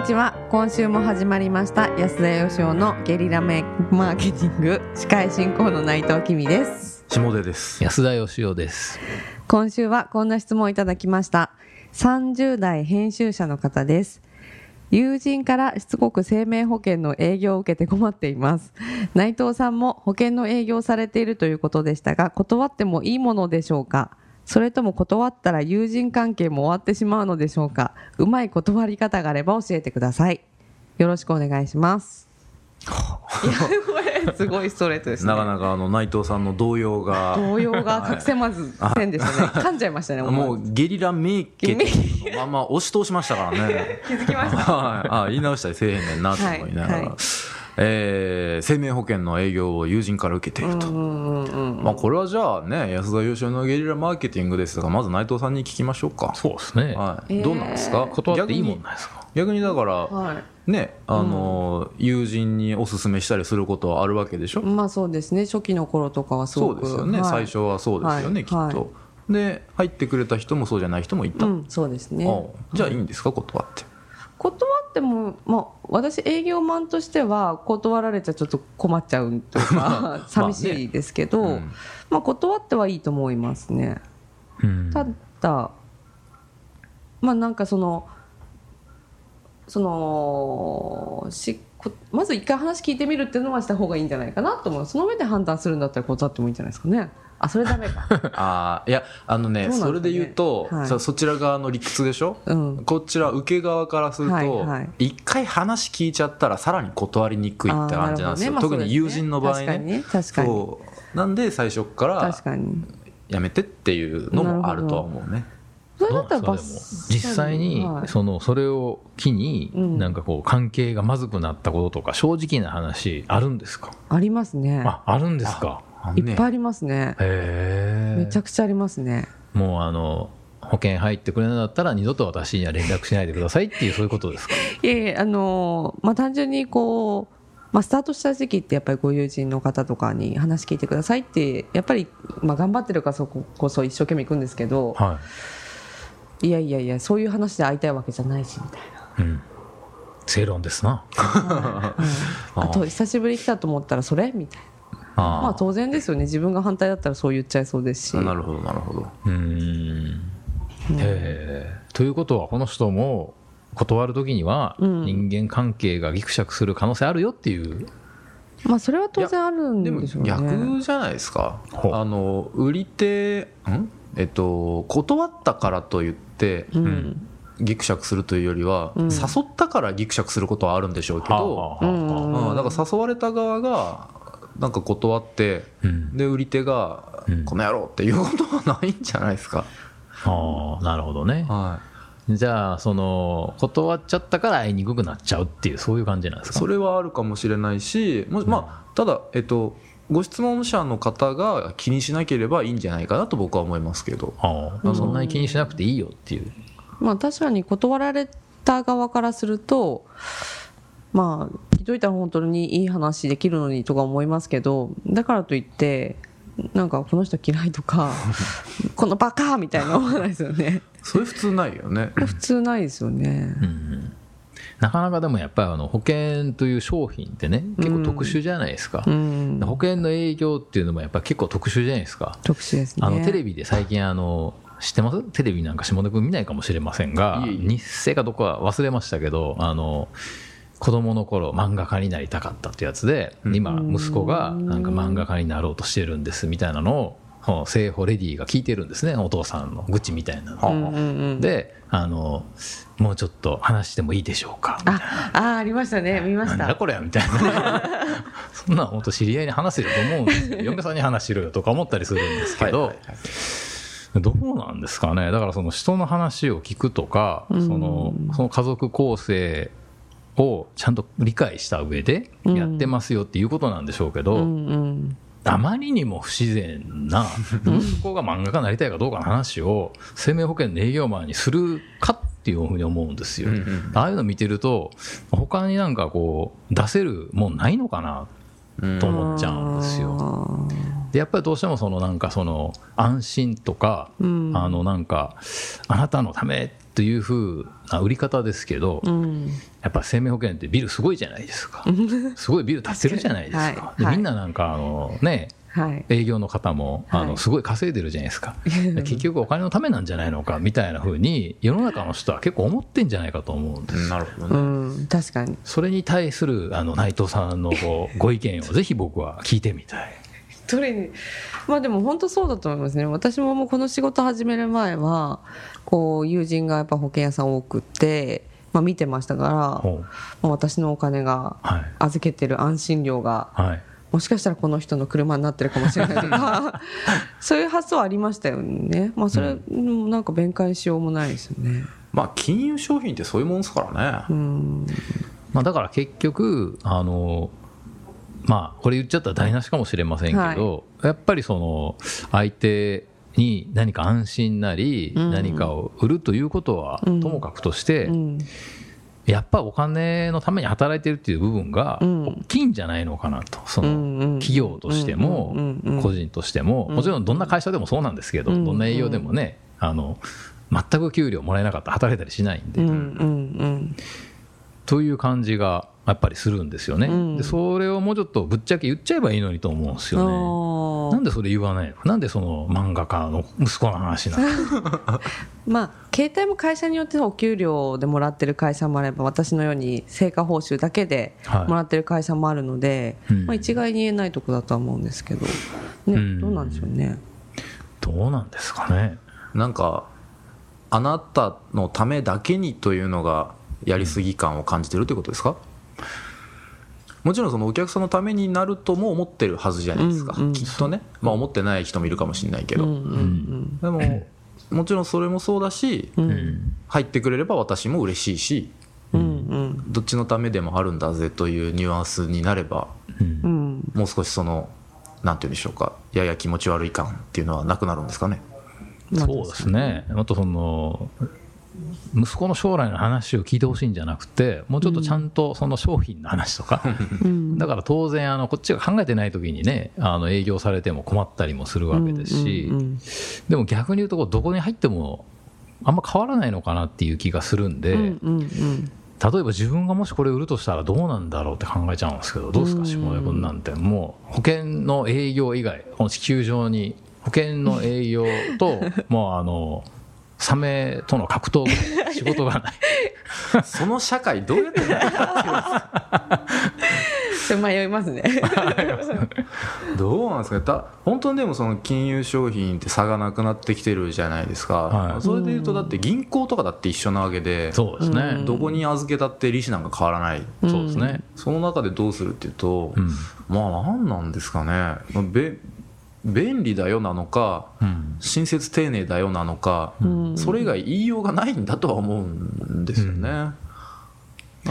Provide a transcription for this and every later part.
にちは。今週も始まりました。安田義雄のゲリラメマーケティング。司会進行の内藤君です。下出です。安田義雄です。今週はこんな質問をいただきました。30代編集者の方です。友人からしつこく生命保険の営業を受けて困っています。内藤さんも保険の営業をされているということでしたが断ってもいいものでしょうか？それとも断ったら友人関係も終わってしまうのでしょうか？うまい断り方があれば教えてください。よろしくお願いします。いやこれすごいストレートですね。なかなかあの内藤さんの動揺が。動揺が隠せまずせんでしたね。噛んじゃいましたねもうゲリラメーケティングのまま押し通しましたからね気づきましたはいあ言い直したりせえへんねんなと思いながら、はいはいえー生命保険の営業を友人から受けていると、うんうんうんまあ、これはじゃあね安田義雄のゲリラマーケティングですがまず内藤さんに聞きましょうか。そうですね、はい。えー。どうなんですか？断っていいもんなんですか？逆にだから、はい。ねあの、友人におすすめしたりすることはあるわけでしょ、まあそうですね。初期の頃とかはすそごく。うですよね、はい。最初はそうですよね、はい。きっと、で入ってくれた人もそうじゃない人もいた、うんそうですね。じゃあいいんですか？断って。断っても、まあ、私営業マンとしては断られちゃちょっと困っちゃうというか 寂しいですけど、まあうん断ってはいいと思いますね。うん。ただまあなんかそのそのしこまず一回話聞いてみるっていうのはした方がいいんじゃないかなと思う。その上で判断するんだったら断ってもいいんじゃないですかね。あそれダメか。ああいやあのねね。それで言うと、はい。そそちら側の理屈でしょ、うん。こちら受け側からすると、はいはい。一回話聞いちゃったらさらに断りにくいって感じなんですよ、ね。まあ特に友人の場合ね。確かにね。確かに。そう。なんで最初からやめてっていうのもあるとは思うねそれだったら実際にはい。そのそれを機にうん。なんかこう関係がまずくなったこととか正直な話あるんですか？ありますね。ああるんですか？いっぱいありますね。へえ。めちゃくちゃありますね。もうあの保険入ってくれなかったら二度と私には連絡しないでくださいっていうそういうことですか？いえいえあのーまあ単純にこうまあ、スタートした時期ってやっぱりご友人の方とかに話聞いてくださいってやっぱり、まあ、頑張ってるからそここそ一生懸命行くんですけどはいやいやいやそういう話で会いたいわけじゃないしみたいな、いうん。正論ですな。うん。あと久しぶりに来たと思ったらそれ？みたいな。あまあ当然ですよね。自分が反対だったらそう言っちゃいそうですし。あなるほどなるほど。うーん。へえということはこの人も断る時にはうん。人間関係がぎくしゃくする可能性あるよっていう、まあそれは当然あるんでもでしょうね。逆じゃないですか。あの売り手ん？えっと断ったからといってうん。ギクシャクするというよりは、うん。誘ったからギクシャクすることはあるんでしょうけど、うんから誘われた側がなんか断ってうん。で売り手がうん「この野郎」っていうことはないんじゃないですか、ああなるほどね。はじゃあその断っちゃったから会いにくくなっちゃうっていうそういう感じなんでい、すか？それはあるかもしれないしもまあただえっとご質問者の方が気にしなければいいんじゃないかなと僕は思いますけど。そんなに気にしなくていいよっていう。まあ確かに断られた側からするとまあ聞いといたら本当にいい話できるのにとか思いますけどだからといってなんかこの人嫌いとか このバカみたいな思わないですよね。それ普通ないよね。普通ないですよね。うんなかなかでもやっぱりあの保険という商品ってね結構特殊じゃないですか、うん。保険の営業っていうのもやっぱり結構特殊じゃないですか、特殊ですね。あのテレビで最近あの知ってます？テレビなんか下根君見ないかもしれませんが日生かどこか忘れましたけどあの子供の頃漫画家になりたかったってやつで、今息子がなんか漫画家になろうとしてるんですみたいなのを聖保レディが聞いてるんですね。お父さんの愚痴みたいなの、うんうんうん。であのもうちょっと話してもいいでしょうか？みたいな。ああありましたね。見ました。なんだこれ？みたいな。そんなん本当知り合いに話せると思うんですよ。嫁さんに話しろよとか思ったりするんですけど、はいはいはい。どうなんですかね？だからその人の話を聞くとか、うん。そのその家族構成をちゃんと理解した上でやってますよっていうことなんでしょうけど、うんうんあまりにも不自然な息子が漫画家になりたいかどうかの話を生命保険の営業マンにするかっていうふうに思うんですよ、うんうんああいうの見てると他になんかこう出せるもんないのかなうんと思っちゃうんですよ。でやっぱりどうしてもそのなんかその安心とか、うん。あのなんかあなたのためというふうな売り方ですけど、うん。やっぱ生命保険ってビルすごいじゃないですか。すごいビル建ってるじゃないですか、はい。ではい。みんななんかあのねはい。営業の方もあはい。のすごい稼いでるじゃないですか、結局お金のためなんじゃないのかみたいなふうに世の中の人は結構思ってんじゃないかと思うんです。なるほうどね、ん。確かに。それに対するあの内藤さんのご意見をぜひ僕は聞いてみたい。どれにまあでも本当そうだと思いますね。私ももうこの仕事始める前はこう友人がやっぱ保険屋さん多くって、まあ、見てましたから、私のお金がはい。預けてる安心料がはい。もしかしたらこの人の車になってるかもしれないとか そういう発想ありましたよね。まあそれ、うんなんか弁解しようもないですよね。まあ金融商品ってそういうもんですからね、うん。まあ、だから結局あのまあこれ言っちゃったら台無しかもしれませんけど、やっぱりその相手に何か安心なり、うん。何かを売るということはとうん。もかくとして、うん。やっぱお金のために働いてるっていう部分がうん。大きいんじゃないのかなと、その企業としても個人としても、もちろんどんな会社でもそうなんですけど、うん。どんな営業でもね、あの全く給料もらえなかったら働いたりしないんで、という感じがやっぱりするんですよね、うん。でそれをもうちょっとぶっちゃけ言っちゃえばいいのにと思うんですうんよね。なんでそれ言わないの？なんでその漫画家の息子の話なの？まあ携帯も会社によってはお給料でもらってる会社もあれば私のように成果報酬だけではい。もらってる会社もあるので、うん。まあ、一概に言えないとこだとは思うんですけど、ねうん。どうなんでしょうね。どうなんですかね。なんかあなたのためだけにというのがやりすぎ感を感じてるってことですか？もちろんそのお客さんのためになるとも思ってるはずじゃないですか、うんうんきっとね、まあ、思ってない人もいるかもしれないけど、うんうんでももちろんそれもそうだし入ってくれれば私も嬉しいしどっちのためでもあるんだぜというニュアンスになればもう少しそのなんて言うんでしょうかやや気持ち悪い感っていうのはなくなるんですかね。まあそうですね、もっとその息子の将来の話を聞いてほしいんじゃなくて、もうちょっとちゃんとその商品の話とか、うん。だから当然、あのこっちが考えてない時にね、あの営業されても困ったりもするわけですし、うんうんでも逆に言うと、どこに入っても、あんま変わらないのかなっていう気がするんで、うんうんうん例えば自分がもしこれ売るとしたらどうなんだろうって考えちゃうんですけど、どうですか、うん下根君なんて、もう保険の営業以外、この地球上に保険の営業と、もうあの、サメとの格闘が仕事がない。その社会どうやって 迷いますね。どうなんですか？た本当にでもその金融商品って差がなくなってきてるじゃないですか、はいそれでいうとだって銀行とかだって一緒なわけでそうですね。どこに預けたって利子なんか変わらないそうですね。その中でどうするっていうと、うん。まあ何なんですかね、まあべ便利だよなのかうん。親切丁寧だよなのか、うん。それ以外言いようがないんだとは思うんですよね、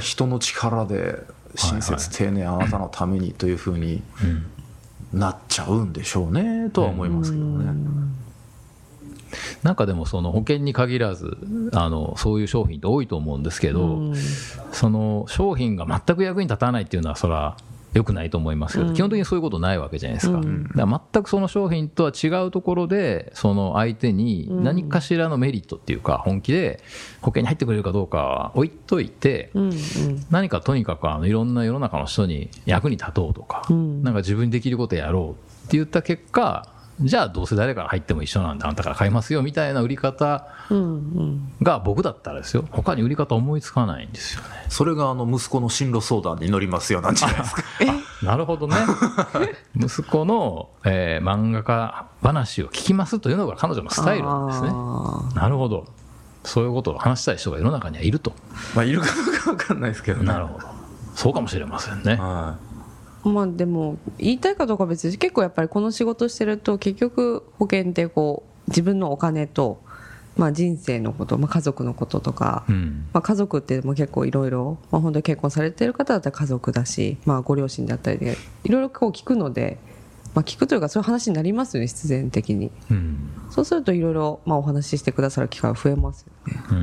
人の力で親切丁寧あなたのためにというふうにうんなっちゃうんでしょうねとは思いますけどね、なんかでもその保険に限らずあのそういう商品って多いと思うんですけど、うん。その商品が全く役に立たないっていうのはそれは良くないと思いますけど、うん。基本的にそういうことないわけじゃないですか,、うん。だから全くその商品とは違うところでその相手に何かしらのメリットっていうか本気で保険に入ってくれるかどうかは置いといて、うんうん。何かとにかくあのいろんな世の中の人に役に立とうとか、うん。なんか自分にできることやろうって言った結果じゃあどうせ誰から入っても一緒なんであんたから買いますよみたいな売り方うんうん。が僕だったらですよ。他に売り方思いつかないんですよね。それがあの息子の進路相談に乗りますよなんじゃないですか。なるほどね。息子の、えー漫画家話を聞きますというのが彼女のスタイルなんですね。あなるほど。そういうことを話したい人が世の中にはいると。まあいるかどうか分かんないですけどね。なるほど。そうかもしれませんね。はーまあでも言いたいかどうかは別に結構やっぱりこの仕事してると結局保険ってこう自分のお金と、まあ、人生のこと、まあ、家族のこととか、うん。まあ、家族っても結構いろいろまあ本当に結婚されてる方だったら家族だし、まあ、ご両親だったりでいろいろこう聞くので、まあ、聞くというかそういう話になりますよね必然的に。うん。そうするといろいろまあお話ししてくださる機会が増えますよね。う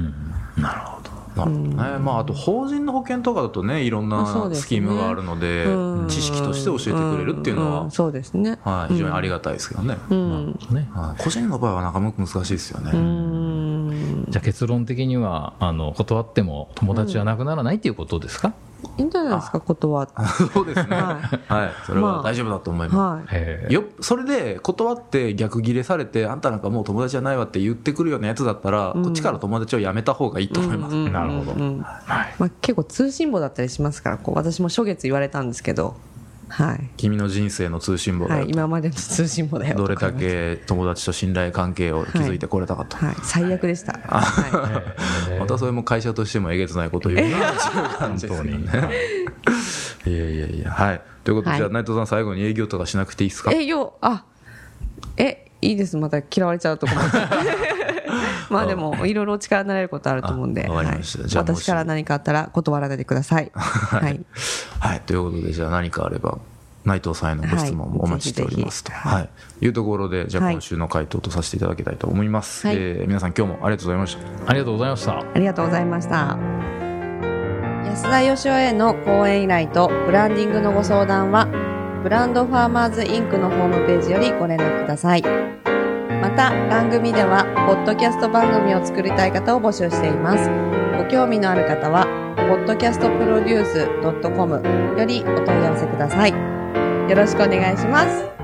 ん。なるほど。いなるほどね、まああと法人の保険とかだとねいろんなスキームがあるのでうん。知識として教えてくれるっていうのは、そうですね。はい、非常にありがたいですけどね、うん。ねはい。個人の場合はなかなか難しいですよね、うんじゃあ結論的にはあの断っても友達はなくならないっていうことですか、いいんじゃないですか断って。そうですね。ははい。それは大丈夫だと思います、はい。へえ。よそれで断って逆ギレされてあんたなんかもう友達じゃないわって言ってくるようなやつだったら、こっちから友達をやめた方がいいと思います、なるほど。うん。はい。まあ、結構通信簿だったりしますからこう私も初月言われたんですけどはい、君の人生の通信簿だよはい、今までの通信簿だよどれだけ友達と信頼関係を築いてこれたかと、はい、最悪でした、はへえまたそれも会社としてもえげつないこと言うな。っていう感じですよね。いやいやいや。はい。ということで、はい。じゃあ内藤さん最後に営業とかしなくていいですか？い、営業。あえいいです。また嫌われちゃうとこまで まあでもいろいろお力になれることあると思うんで、私から何かあったら断らないでくださ い。はい。はい、ということで、じゃあ何かあれば、内藤さんへのご質問もお待ちしておりますと。はい。い。いうところで、じゃあはい。今週の回答とさせていただきたいと思います。はい。えー皆さん今日もありがとうございました。ありがとうございました。ありがとうございました。安田義雄への講演依頼とブランディングのご相談はブランドファーマーズインクのホームページよりご連絡くださいまた番組ではポッドキャスト番組を作りたい方を募集しています。ご興味のある方は podcastproduce.com よりお問い合わせください。よろしくお願いします。